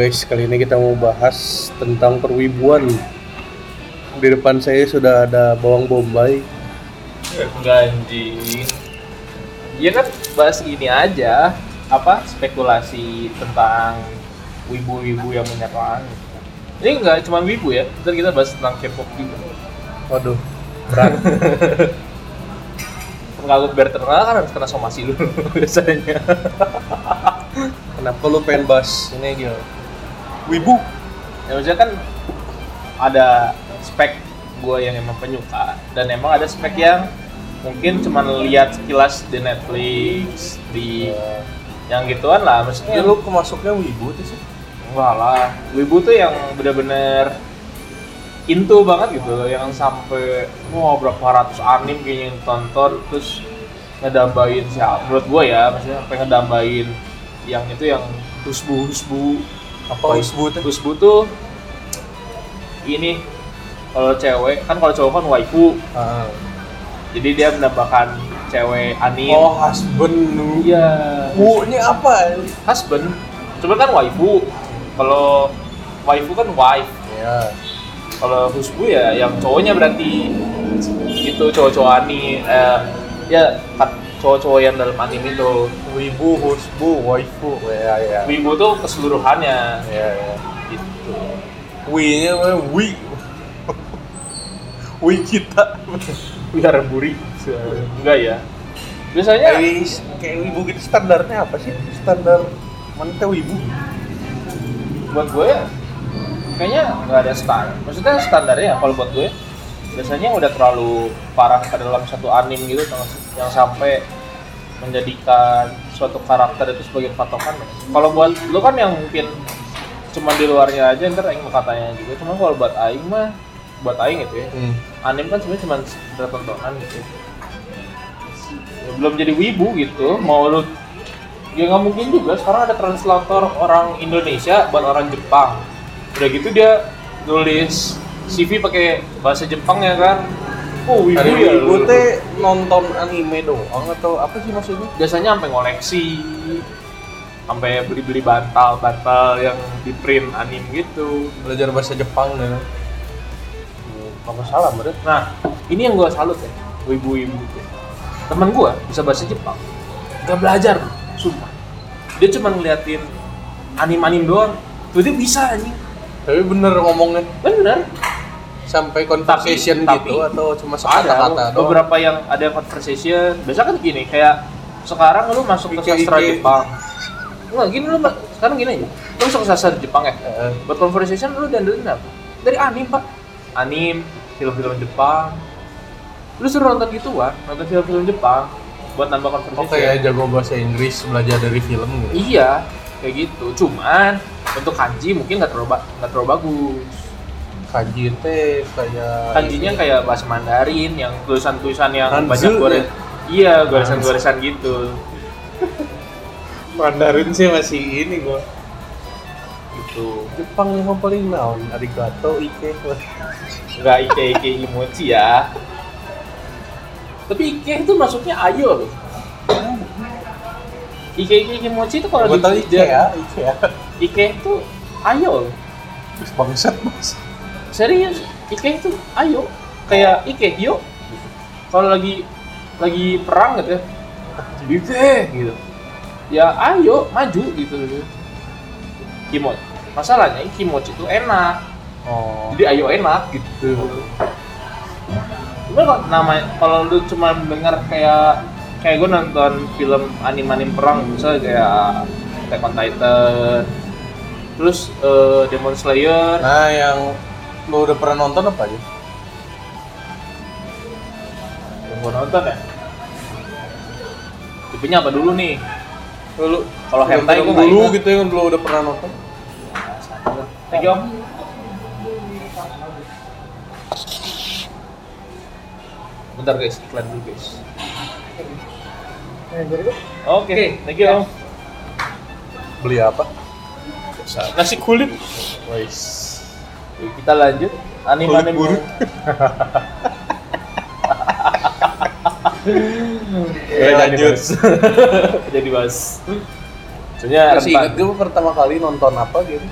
guys, kali ini kita mau bahas tentang perwibuan. Di depan saya sudah ada bawang bombay. Enggak anjing. Iya kan bahas gini aja, apa spekulasi tentang wibu-wibu yang menyerang. Ini enggak cuma wibu ya, ntar kita bahas tentang K-pop juga. Waduh, berat. Kalau biar terkenal kan harus kena somasi dulu biasanya. Kenapa lu pengen bahas ini dia? Wibu. Ya maksudnya kan ada spek gue yang emang penyuka dan emang ada spek yang mungkin cuma lihat sekilas di Netflix di yang gituan lah maksudnya Ini lu kemasuknya wibu tuh sih. Enggak lah, Wibu tuh yang bener-bener into banget gitu loh, yang sampai wah berapa ratus anim kayaknya yang tonton terus ngedambain siapa menurut gua ya maksudnya sampai ngedambain yang itu yang husbu husbu Apa husbu tuh? husbu tuh ini kalau cewek kan kalau cowok kan waifu Ah. jadi dia menambahkan cewek anim Oh, husband iya Bu, ini apa? husband cuma kan waifu kalau waifu kan wife Ya. kalau husbu ya yang cowoknya berarti itu cowok-cowok ani eh, ya kan cowok-cowok yang dalam anime itu Wibu, husbu, waifu. Ya, ya. wibu tuh keseluruhannya Ya, ya. gitu Wi-nya apa? wi. wi kita. biar buri enggak ya biasanya Kayak kayak wibu gitu standarnya apa sih? Standar mana teh wibu? buat gue ya kayaknya nggak ada standar maksudnya standarnya kalau buat gue biasanya udah terlalu parah pada dalam satu anime gitu yang sampai menjadikan suatu karakter itu sebagai patokan kalau buat lu kan yang mungkin cuma di luarnya aja ntar aing mau katanya juga. Cuma kalau buat aing mah buat aing gitu ya. Hmm. anime kan sebenarnya cuma tontonan gitu. Ya, belum jadi wibu gitu mau lu ya nggak mungkin juga. Sekarang ada translator orang Indonesia buat orang Jepang. Udah gitu dia nulis CV pakai bahasa Jepang ya kan oh wibu Hari ya wibu teh nonton anime doang atau apa sih maksudnya? biasanya sampai ngoleksi sampai beli-beli bantal-bantal yang di print anime gitu Belajar bahasa Jepang ya. Apa salah menurut? Nah, ini yang gue salut ya, ibu-ibu tuh. Temen gue bisa bahasa Jepang, gak belajar, sumpah. Dia cuma ngeliatin anim-anim doang, tuh dia bisa anjing. Tapi bener ngomongnya Bener. Sampai conversation Tapi- gitu tapi atau cuma Ada kata-kata doang? beberapa yang ada conversation. Biasa kan gini, kayak sekarang lu masuk ke sastra Ike. Jepang. Enggak, gini lu sekarang gini aja. Lu masuk ke sastra Jepang ya. Buat conversation lu dandelin apa? Dari anim, Pak. Anim, film-film Jepang. Lu suruh nonton gitu, Wak. Nonton film-film Jepang buat nambah conversation. Oh kayak jago bahasa Inggris belajar dari film gitu. Iya, kayak gitu. Cuman untuk kanji mungkin nggak terlalu nggak terlalu bagus. Kanji teh kayak Kanjinya kayak bahasa Mandarin yang tulisan-tulisan yang Hanzu, banyak gores. ya? Iya, goresan-goresan gitu. Mandarin sih masih ini gua. Gitu. Jepang yang paling naon arigato ike. Nggak ike ike emoji ya. Tapi ike itu maksudnya ayo loh. Ike ike emoji itu kalau di- ike ya, ike ya. Ike itu ayo bangsat mas. Serius, Ike itu ayo kayak Ike, yuk. Kalau lagi lagi perang gitu ya. Ike gitu. Ya ayo maju gitu. Kimot. Masalahnya kimot itu enak. Oh. Jadi ayo enak gitu. Cuma kalau nama kalau lu cuma dengar kayak kayak gue nonton film anim-anim perang misalnya kayak Attack on Titan terus eh, Demon Slayer Nah yang lu udah pernah nonton apa aja? yang gue nonton ya? Tipenya apa dulu nih? Lu Kalau hentai nggak dulu gitu yang lu udah pernah nonton? thank you om. Bentar guys. Iklan dulu guys. Oke. thank you om. Beli apa? nasi kulit. Wais. Kita lanjut. Anime anime Kulit Ya, lanjut. jadi mas. Soalnya Masih inget gue pertama kali nonton apa gitu?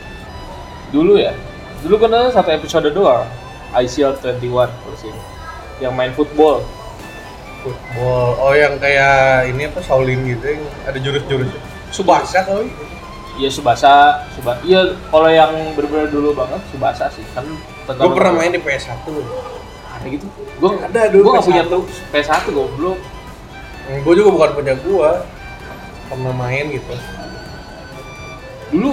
dulu ya? Dulu kan ada satu episode doang. ICL 21 terus ini yang main football. Football. Oh yang kayak ini apa Shaolin gitu yang ada jurus-jurus. Subasa kali. Iya Subasa, Suba. Iya kalau yang bener-bener dulu banget Subasa sih kan. Gue pernah main di PS1. Ada gitu. Gue Ada dulu Gue nggak PS1. punya tuh PS1 goblok. Gue juga bukan punya gua. Pernah main gitu. Dulu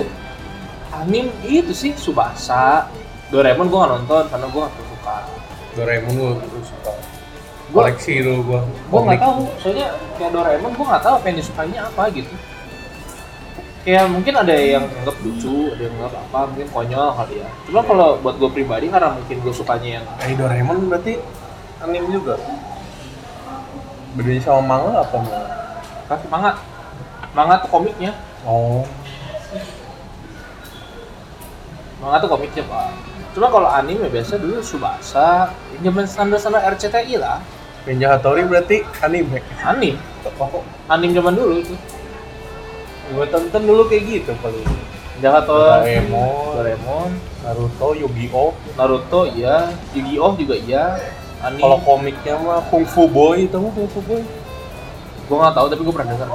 anim itu sih Subasa. Doraemon gue nggak nonton karena gue nggak suka. Doraemon gue gue suka. Gua- Koleksi dulu gua. Gue nggak tahu. Soalnya kayak Doraemon gue nggak tahu apa yang disukainya apa gitu. Kayak mungkin ada yang anggap lucu, ada yang anggap apa, mungkin konyol kali ya. Cuma kalau buat gue pribadi karena mungkin gue sukanya yang Eh Doraemon berarti anime juga. Bedanya sama manga apa manga? kasih manga. Manga tuh komiknya. Oh. Manga tuh komiknya pak. Cuma kalau anime biasa dulu Subasa, yang zaman standar-standar RCTI lah. Ninja Hattori berarti anime. Anim, Oh, anim zaman dulu itu. Gue tonton dulu kayak gitu kali. Jahato, Doraemon, Doraemon, Naruto, Yu-Gi-Oh. Naruto iya, Yu-Gi-Oh juga iya. Anim. Kalau komiknya mah Kung Fu Boy itu mah Kung Fu Boy. gue nggak tahu tapi gue pernah dengar.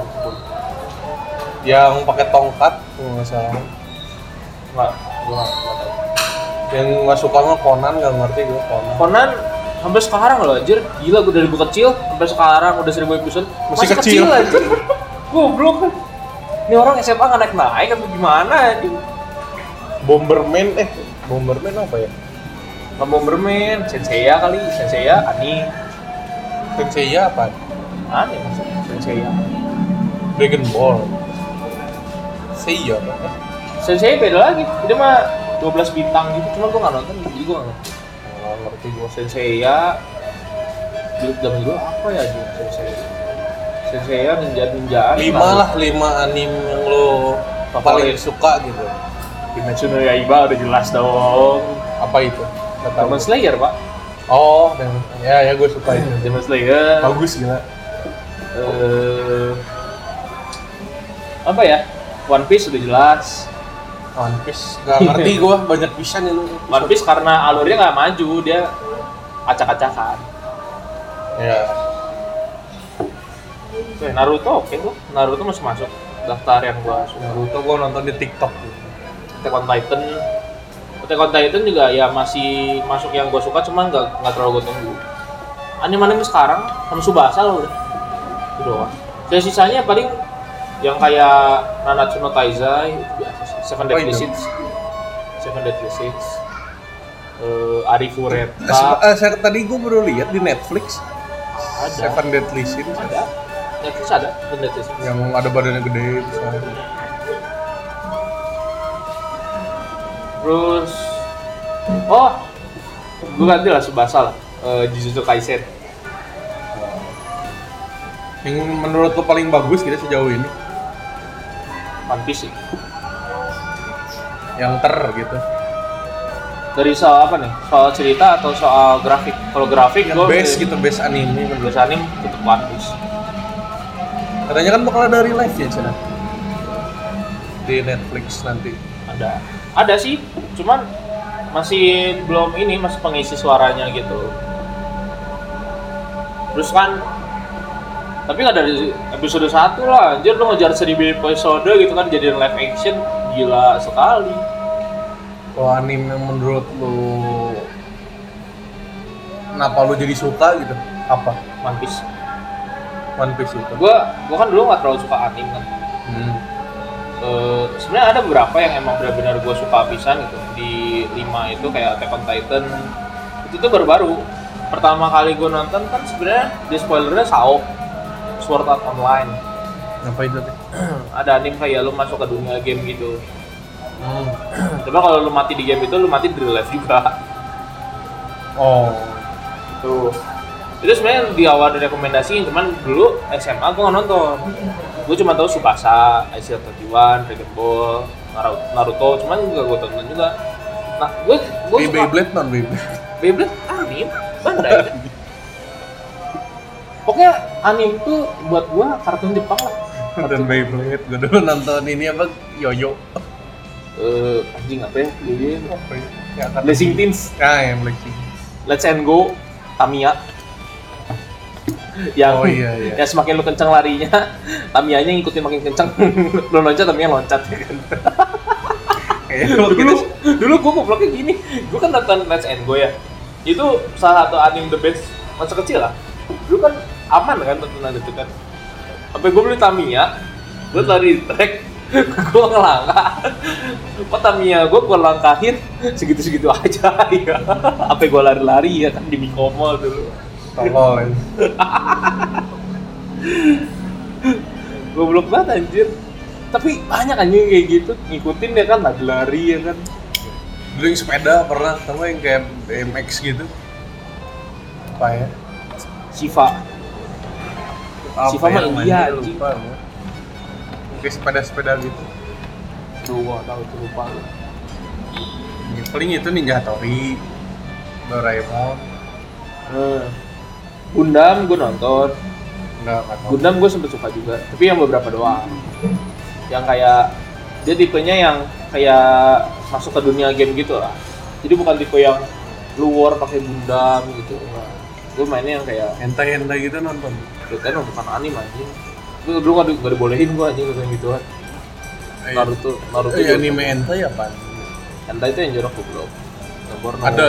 Yang pakai tongkat, kalau nggak salah. Nggak, gue nggak tahu. Yang nggak suka mah Conan, nggak ngerti gue Conan. Conan sampai sekarang loh anjir gila gue dari gue kecil sampai sekarang udah seribu episode Masih kecil. anjir goblok ini orang SMA nggak naik naik atau gimana anjing Bomberman, eh Bomberman apa ya? Sama Bomberman, Senseiya kali, Senseiya, Ani, Senseiya apa? Ani maksudnya Senseiya. Dragon Ball. Seiya apa? Senseiya beda lagi, dia mah 12 bintang gitu, cuma gua nggak nonton, jadi gua nggak ngerti. Nggak ngerti gue. Senseiya, dulu zaman dulu apa ya Senseiya? Senseiya ninja ninjaan. Lima lah, lima anime yang lo paling suka gitu. Kimetsu no Yaiba udah jelas dong. Apa itu? Demon Slayer pak. Oh, Demon- ya ya gue suka itu. Demon Slayer. Bagus gila. Eh, apa ya? One Piece udah jelas. One Piece nggak ngerti gue banyak pisan itu. One Piece karena alurnya nggak maju, dia acak-acakan. Ya. Oke, Naruto oke tuh. Naruto masih masuk daftar yang gua suka. Naruto gue nonton di TikTok. Attack on Titan. Attack on Titan juga ya masih masuk yang gua suka, cuman nggak nggak terlalu gua tunggu. Anime-anime sekarang sama Subasa loh udah. Itu doang. Saya sisanya paling yang kayak Nanatsu no Taizai itu biasa sih. Seven Deadly itu? Sins. Seven Deadly Sins. Eh, Arifureta. Eh, saya tadi gue baru lihat di Netflix ada. Seven Deadly Sins Ada. Netflix ada. Deadly Sins. yang ada badannya gede bisa. Terus oh gue ganti lah Subasa lah Eh, Jujutsu Kaisen Yang menurut lo paling bagus kita sejauh ini One Piece sih yang ter gitu. dari soal apa nih soal cerita atau soal grafik kalau grafik gue best gitu, best anime best anime tetap One Piece Katanya kan bakal ada live ya Cina di Netflix nanti. ada ada sih cuman masih belum ini masih pengisi suaranya gitu terus kan tapi nggak dari episode 1 lah anjir lu ngejar seribu episode gitu kan jadiin live action gila sekali Kalau anime menurut lo kenapa lu jadi suka gitu? Apa? One Piece One Piece itu. gua gua kan dulu nggak terlalu suka anime kan Hmm. Eh, sebenarnya ada beberapa yang emang benar-benar gue suka pisan gitu di lima itu kayak Attack on Titan itu tuh baru-baru pertama kali gue nonton kan sebenarnya di spoilernya Sao Sword Art Online Apa itu teh? ada anime kayak lu masuk ke dunia game gitu Hmm. coba kalau lu mati di game itu lu mati di real life juga Oh. tuh itu sebenarnya di awal direkomendasiin cuman dulu SMA gue nggak nonton gue cuma tahu Subasa, ICL 31, Dragon Ball, Naruto, Naruto cuman juga gue tonton juga nah gue gue suka Beyblade non Beyblade. Beyblade anime Bandai pokoknya anime tuh buat gue kartun Jepang lah Dan Beyblade. Gue dulu nonton ini apa? Yoyo. eh anjing apa ya Dia- Apa ya? Ya, Blessing Teens Ah, yang Blessing. Let's and Go Tamiya yang Oh, iya, iya. yang semakin lu kencang larinya Tamiya-nya ngikutin makin kencang lu loncat Tamiya loncat. Ya kan Kayaknya dulu gitu. dulu gua gobloknya gini. Gua kan nonton Let's and Go ya. Itu salah satu anime the best masa kecil lah. Dulu kan aman kan tontonan itu kan. Sampai gua beli Tamiya gua lari di track gua ngelangkah. Kok Tamiya gua gua langkahin? Segitu-segitu aja ya sampai gua lari-lari ya kan di Mikomo dulu Tolol ya. goblok banget anjir tapi banyak anjing kayak gitu ngikutin ya kan lari-lari ya kan Dulu yang sepeda pernah sama yang kayak BMX gitu. Apa ya? Shiva Apa Siva mah ya anjing. gua. Kayak sepeda-sepeda gitu. tuh gua tahu tuh lupa. Ya, paling itu Ninja Hattori, Doraemon, Hmm. Gundam gue nonton. Tahu. Gundam gue sempet suka juga tapi yang beberapa doang. Yang kayak dia tipenya yang kayak masuk ke dunia game gitu lah. Jadi bukan tipe yang luar pakai Gundam gitu. Gue mainnya yang kayak Hentai-hentai gitu nonton. itu kan bukan anime anjing. Gue dulu gak, gak dibolehin gue anjing kayak gituan Eh, Naruto Naruto eh, anime hentai apa? hentai itu yang jorok goblok. Ada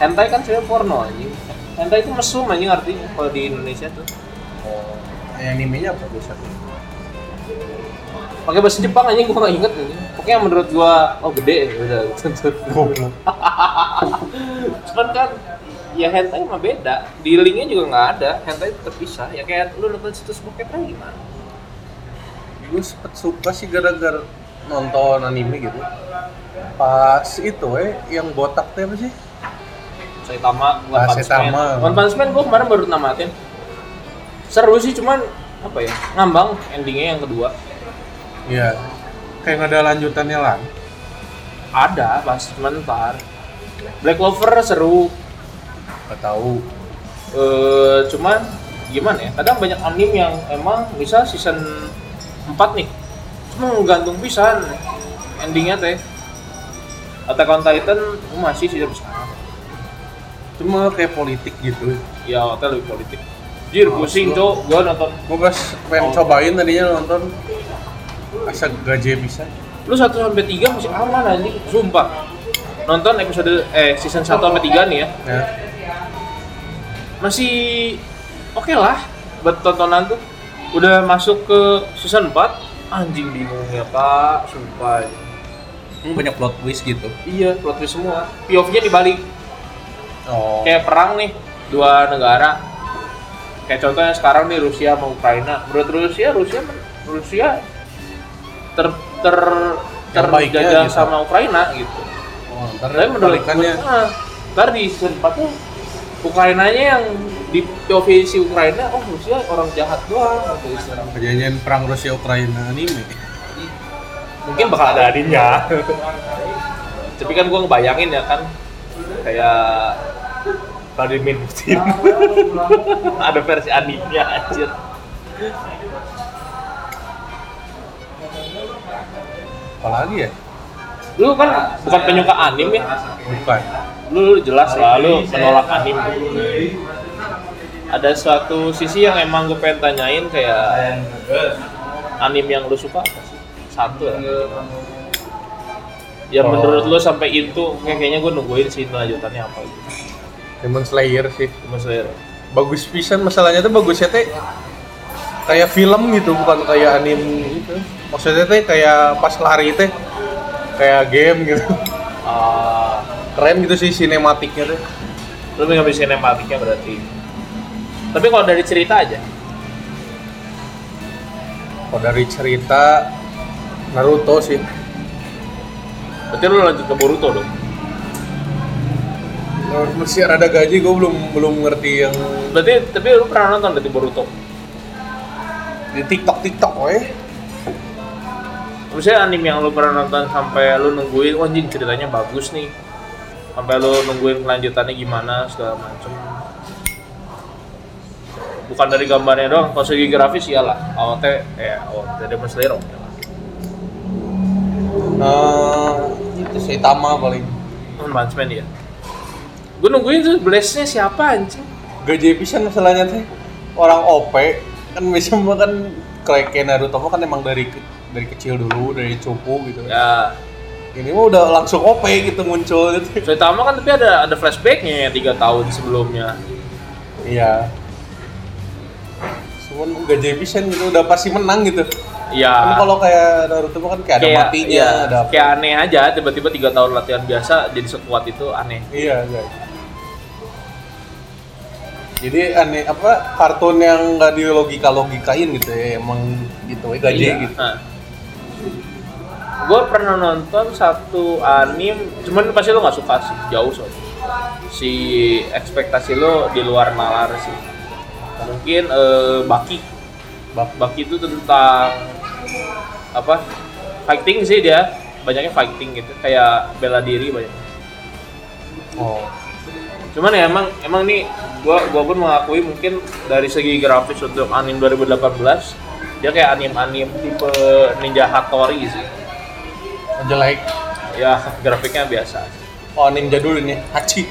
hentai kan sebenarnya porno anjing. Hentai itu mesum anjing artinya kalau di Indonesia tuh. Oh, eh, animenya apa biasanya? pakai bahasa Jepang anjing gua gak inget anjing. Pokoknya menurut gua oh gede ya udah Goblok. cuman kan ya hentai mah beda. Di linknya juga nggak ada. Hentai terpisah ya kayak lu nonton situs bokep aja gimana Gue sempet suka sih gara-gara nonton anime gitu. Pas itu eh yang botak teh apa sih? Saitama One Punch Saitama. Man One Punch Man gua kemarin baru namatin seru sih cuman apa ya ngambang endingnya yang kedua Iya. Kayak nggak ada lanjutannya lah. ada pas cuman ntar Black Clover seru Gak tahu. eh cuman gimana ya kadang banyak anime yang emang bisa season 4 nih cuma gantung pisan endingnya teh Attack on Titan masih sekarang Cuma kayak politik gitu. ya hotel lebih politik Jir, Oh, pusing gua- cok, gua nonton Gue pas pengen Oh. cobain tadinya nonton asa gaje bisa. Lu 1 sampai 3 masih aman anjing, sumpah Nonton episode, eh season 1 sampai 3 nih ya Ya. Masih oke lah buat tontonan tuh Udah masuk ke season 4 Anjing bingung ya pak, sumpah Ini banyak plot twist gitu. Iya, plot twist semua. POV-nya dibalik. Oh. Kayak perang nih, dua negara. Kayak contohnya sekarang nih Rusia sama Ukraina. Menurut Rusia, Rusia Rusia ter ter terjajah gitu. sama Ukraina gitu. Oh, ntar Tapi menurut ntar di 4 tuh Ukrainanya yang di POV si Ukraina, oh Rusia orang jahat doang kejadian perang Rusia Ukraina anime. mungkin bakal ada adinnya tapi kan gua ngebayangin ya kan kayak Vladimir Putin. Ada versi animnya anjir. Apalagi ya? lu kan bukan penyuka anim ya Bukan. lu, lu jelas lah lu menolak anim ada suatu sisi yang emang gue pengen tanyain kayak anim yang lu suka apa sih? Satu ya ya Oh. menurut lu sampai itu kayak- kayaknya gue nungguin sih lanjutannya apa gitu Demon Slayer sih. Mas Slayer Bagus pisan masalahnya tuh bagusnya teh kayak film gitu bukan kayak anime gitu. Maksudnya teh kayak pas lari teh kayak game gitu. Ah, Keren gitu sih sinematiknya teh. lu ngambil sinematiknya berarti tapi kalau dari cerita aja Kalau dari cerita Naruto sih. berarti lu lanjut ke Boruto dong Masih rada gaji gue belum belum ngerti yang berarti tapi lu pernah nonton berarti Boruto di TikTok TikTok weh. Maksudnya anime yang lu pernah nonton sampai lu nungguin, wah anjing ceritanya bagus nih Sampai lu nungguin kelanjutannya gimana, segala macem Bukan dari gambarnya doang, kalau segi grafis iyalah AOT, eh AOT Demon Slayer oke lah Eh, itu Saitama paling. One Punch Man ya. Gue nungguin tuh blast-nya siapa anjing? Gaji pisan masalahnya teh orang OP kan biasa kan kayak kayak Naruto kan emang dari dari kecil dulu dari cupu gitu. Ya, Ini mah udah langsung OP gitu muncul gitu. Saitama kan tapi ada ada flashbacknya ya tiga tahun sebelumnya. Iya. Cuman gaji pisan gitu udah pasti menang gitu. Iya. Kan kalau kayak Naruto kan kayak ada matinya, iya, ada apa. kayak aneh aja tiba-tiba tiga tahun latihan biasa jadi sekuat itu aneh. Iya, guys. Jadi aneh apa kartun yang nggak di logika logikain gitu ya emang gitu ya gaji Iya. gitu. Gue pernah nonton satu anim, cuman pasti lo nggak suka sih, jauh soalnya. Si ekspektasi lo di luar nalar sih. Mungkin eh, Baki, Bak- Baki itu tentang apa? Fighting sih dia, banyaknya fighting gitu, kayak bela diri banyak. Oh. Cuman ya emang emang nih gua gua pun mengakui mungkin dari segi grafis untuk anim 2018 dia kayak anim-anim tipe Ninja Hattori sih. Jelek. Ya grafiknya biasa. Oh, anim jadul ini. Hachi.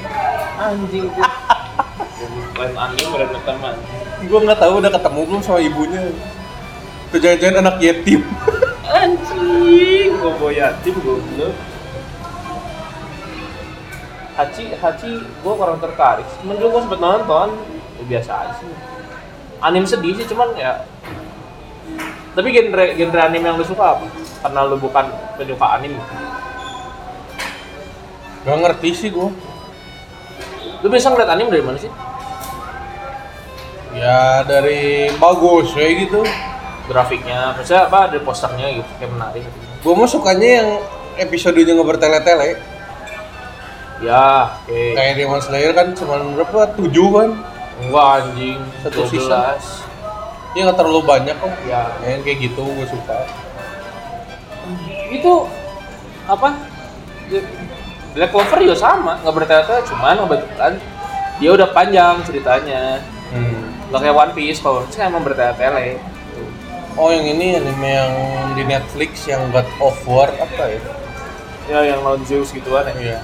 Anjing. Lain anim bener teman. Gua nggak tahu udah ketemu belum sama ibunya. Tuh jangan-jangan anak yatim. Anjing, gua bawa yatim goblok. Hachi, Hachi, gua kurang tertarik. Cuman gua sempet nonton, ya biasa aja sih. Anim sedih sih, cuman ya. Tapi genre genre anime yang lu suka apa? Karena lu bukan penyuka anime. Gak ngerti sih gua. Lu bisa ngeliat anime dari mana sih? Ya dari bagus kayak gitu. Grafiknya, maksudnya apa? Dari posternya gitu, kayak menarik. Gua mah sukanya yang episodenya nggak bertele-tele. Ya, oke. Kayak Demon Slayer kan cuma berapa? Tujuh kan? Enggak anjing, Satu 12. season. Ya nggak terlalu banyak kok. Ya, Yang kayak gitu gue suka. itu apa Black Clover juga sama nggak bertele-tele cuman kebetulan dia udah panjang ceritanya Hmm. nggak kayak One Piece kalau One Piece kan emang bertele-tele Oh yang ini anime yang di Netflix yang God of War apa ya? ya yang lawan Zeus gituan ya Iya.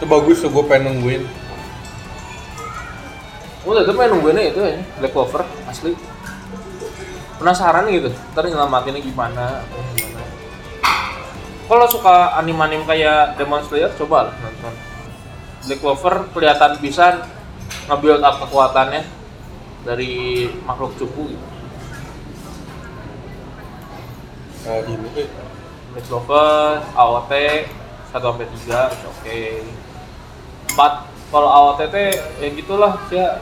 Itu bagus tuh gue pengen nungguin. gue tetep pengen nungguinnya itu ya Black Clover asli penasaran gitu ntar nyelamatinnya gimana atau gimana kalau suka anim-anim kayak Demon Slayer coba lah nonton Black Clover kelihatan bisa nge-build up kekuatannya dari makhluk cupu gitu. Kayak ini. eh. Black Clover, AOT 1 sampai 3 oke okay. 4 kalau AOT teh ya gitulah ya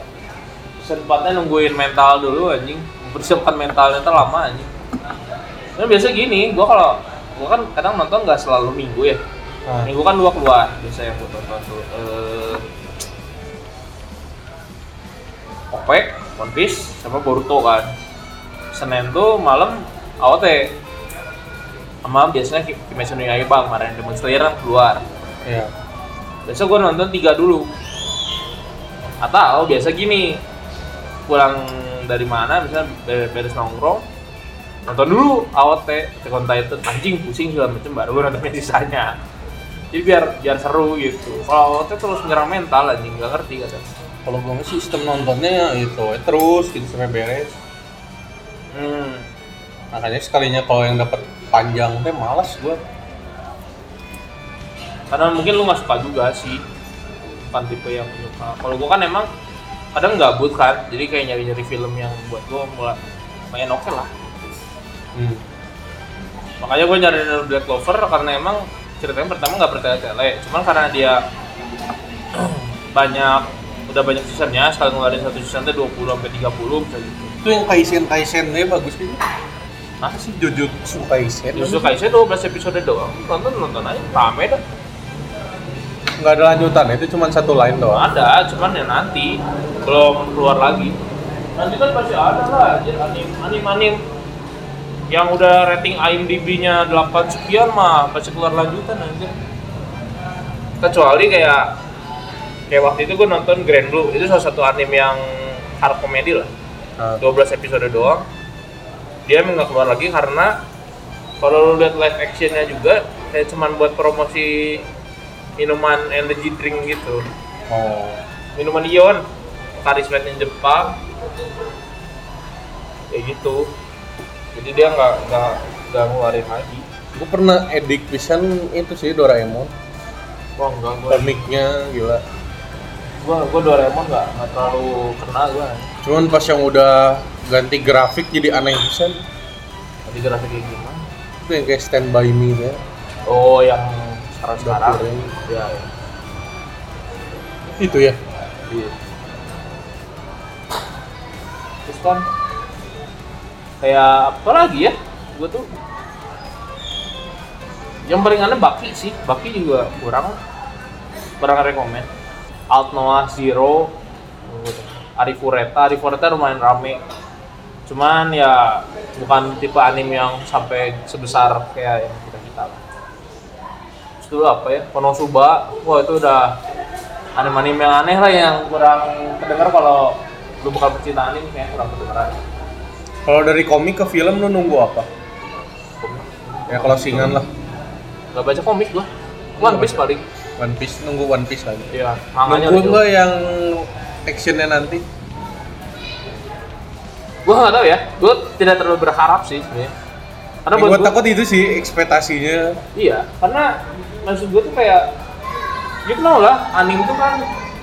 sempatnya nungguin mental dulu anjing mempersiapkan mentalnya tuh lama anjing Nah, biasa gini, gua kalau gua kan kadang nonton nggak selalu minggu ya. Nah, Minggu kan dua keluar biasa yang gua tonton tuh. Eh, Opek, One Piece, sama Boruto kan. Senin tuh malam AOT sama biasanya Ki- Kimetsu no Yaiba kemarin Demon Slayer kan keluar iya. Biasa gue nonton tiga dulu atau biasa gini pulang dari mana misalnya ber- beres nongkrong nonton dulu AOT Attack on Titan anjing pusing segala macem baru gue nonton sisanya jadi biar biar seru gitu kalau AOT terus menyerang mental anjing gak ngerti kadang Kalau gue mah sistem nontonnya itu eh, terus gitu sampai beres. hmm. Makanya sekalinya kalau yang dapat panjang teh malas gue. Karena mungkin lu nggak suka juga sih? Bukan tipe yang menyuka kalau gua kan emang kadang gabut kan jadi kayak nyari nyari film yang buat gua mulai lumayan oke lah. Hmm. makanya gue nyari Black Clover karena emang ceritanya pertama nggak bertele-tele. Cuman karena dia banyak udah banyak seasonnya sekali ngeluarin satu season tuh 20 sampai 30 bisa gitu. Itu yang Kaisen Kaisen deh bagus gitu. nah sih? Jujutsu Kaisen. justru Kaisen 12 episode doang. Nonton nonton aja. Rame dah nggak ada lanjutan itu cuma satu line doang. ada cuman ya nanti belum keluar lagi. Nanti kan pasti ada lah anjir anim anim anim. Yang udah rating IMDb-nya 8 sekian mah pasti keluar lanjutan anjir. Kecuali kayak kayak waktu itu gue nonton Grand Blue itu salah satu anime yang hard comedy lah. Nah, 12 episode doang. Dia emang nggak keluar lagi karena kalau lu lihat live actionnya juga kayak cuman buat promosi minuman energy drink gitu. Oh. Minuman ion karis made in Jepang. Kayak gitu. Jadi dia nggak nggak nggak ngeluarin lagi. Gue pernah edik pisan itu sih Doraemon. Wah enggak gua komiknya gila. Gua gua Doraemon nggak nggak terlalu kena gua. Cuman pas yang udah ganti grafik jadi aneh pisan. Tadi grafik kayak gimana? Itu yang kayak Stand By Me ya oh yang sekarang sekarang ya, ya. itu ya Iya. Terus kan kayak apa lagi ya? Gue tuh yang paling aneh Baki sih. Baki juga kurang kurang rekomen. Alt Noah Zero, Arifureta, Arifureta lumayan rame. Cuman ya bukan tipe anime yang sampai sebesar kayak yang kita kita lah. Dulu apa ya? Konosuba, wah itu udah anime-anime yang aneh lah yang kurang kedengar kalau lu bukan pecinta anime kayak kurang kedengeran. kalau dari komik ke film lu nunggu apa ya kalau singan lah Gak baca komik gua. One Piece paling. One Piece nunggu One Piece lagi Iya, nunggu gitu. nggak yang actionnya nanti Gua nggak tahu ya. Gua tidak terlalu berharap sih sebenarnya. Karena buat gue gua, takut itu sih ekspektasinya iya, karena maksud gua tuh kayak you know lah, anime tuh kan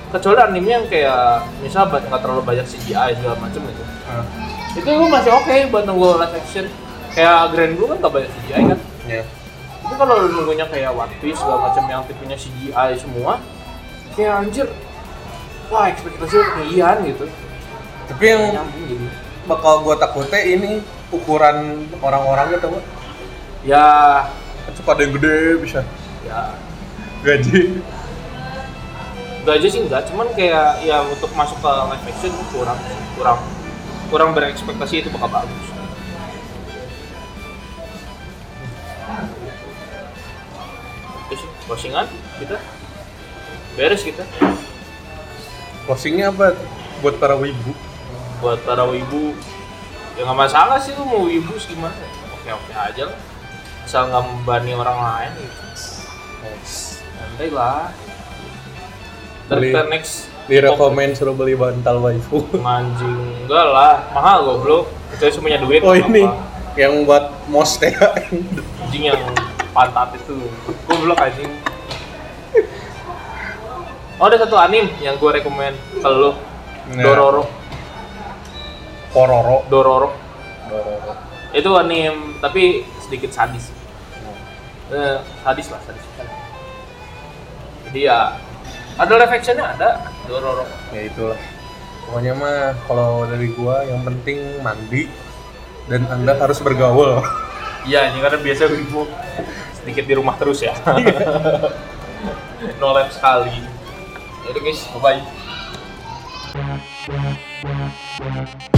kecuali anime yang kayak misal ba- nggak terlalu banyak CGI segala macam gitu. Ah, Itu gua masih oke buat nunggu live action. Kayak Grand Blue kan nggak banyak CGI kan. ya Tapi kalau lu nunggunya kayak One Piece segala macam yang tipenya CGI semua, kayak anjir, wah ekspektasi ketinggian gitu. tapi yang Nyambung gitu. bakal gue takutnya ini ukuran orang-orangnya tuh Ya, kan suka ada yang gede bisa ya. Gaji. Gak aja sih enggak, cuman kayak ya untuk masuk ke live action kurang kurang kurang berekspektasi itu bakal bagus. Oke sih, closingan kita? Beres kita. Closingnya apa buat para wibu? Buat para wibu. Ya nggak masalah sih lu mau wibu gimana oke oke aja lah. Asal nggak membani orang lain gitu santai lah dan Beli- next di rekomen suruh beli bantal waifu Manjing enggak lah, mahal goblok. Kecuali cuma punya duit. oh nggak ini apa. yang buat mos ya anjing yang pantat itu. Goblok anjing. Oh, ada satu anime yang gue rekomen ke lu. Nah. Dororo. pororo Dororo. pororo Itu anime tapi sedikit sadis. Eh, sadis lah, sadis. Jadi ya ada live actionnya ada Dororo. ya itulah pokoknya mah kalau dari gua yang penting mandi dan anda harus bergaul Iya, ini karena biasa ibu sedikit di rumah terus ya. no lab sekali. Yaudah guys, bye bye.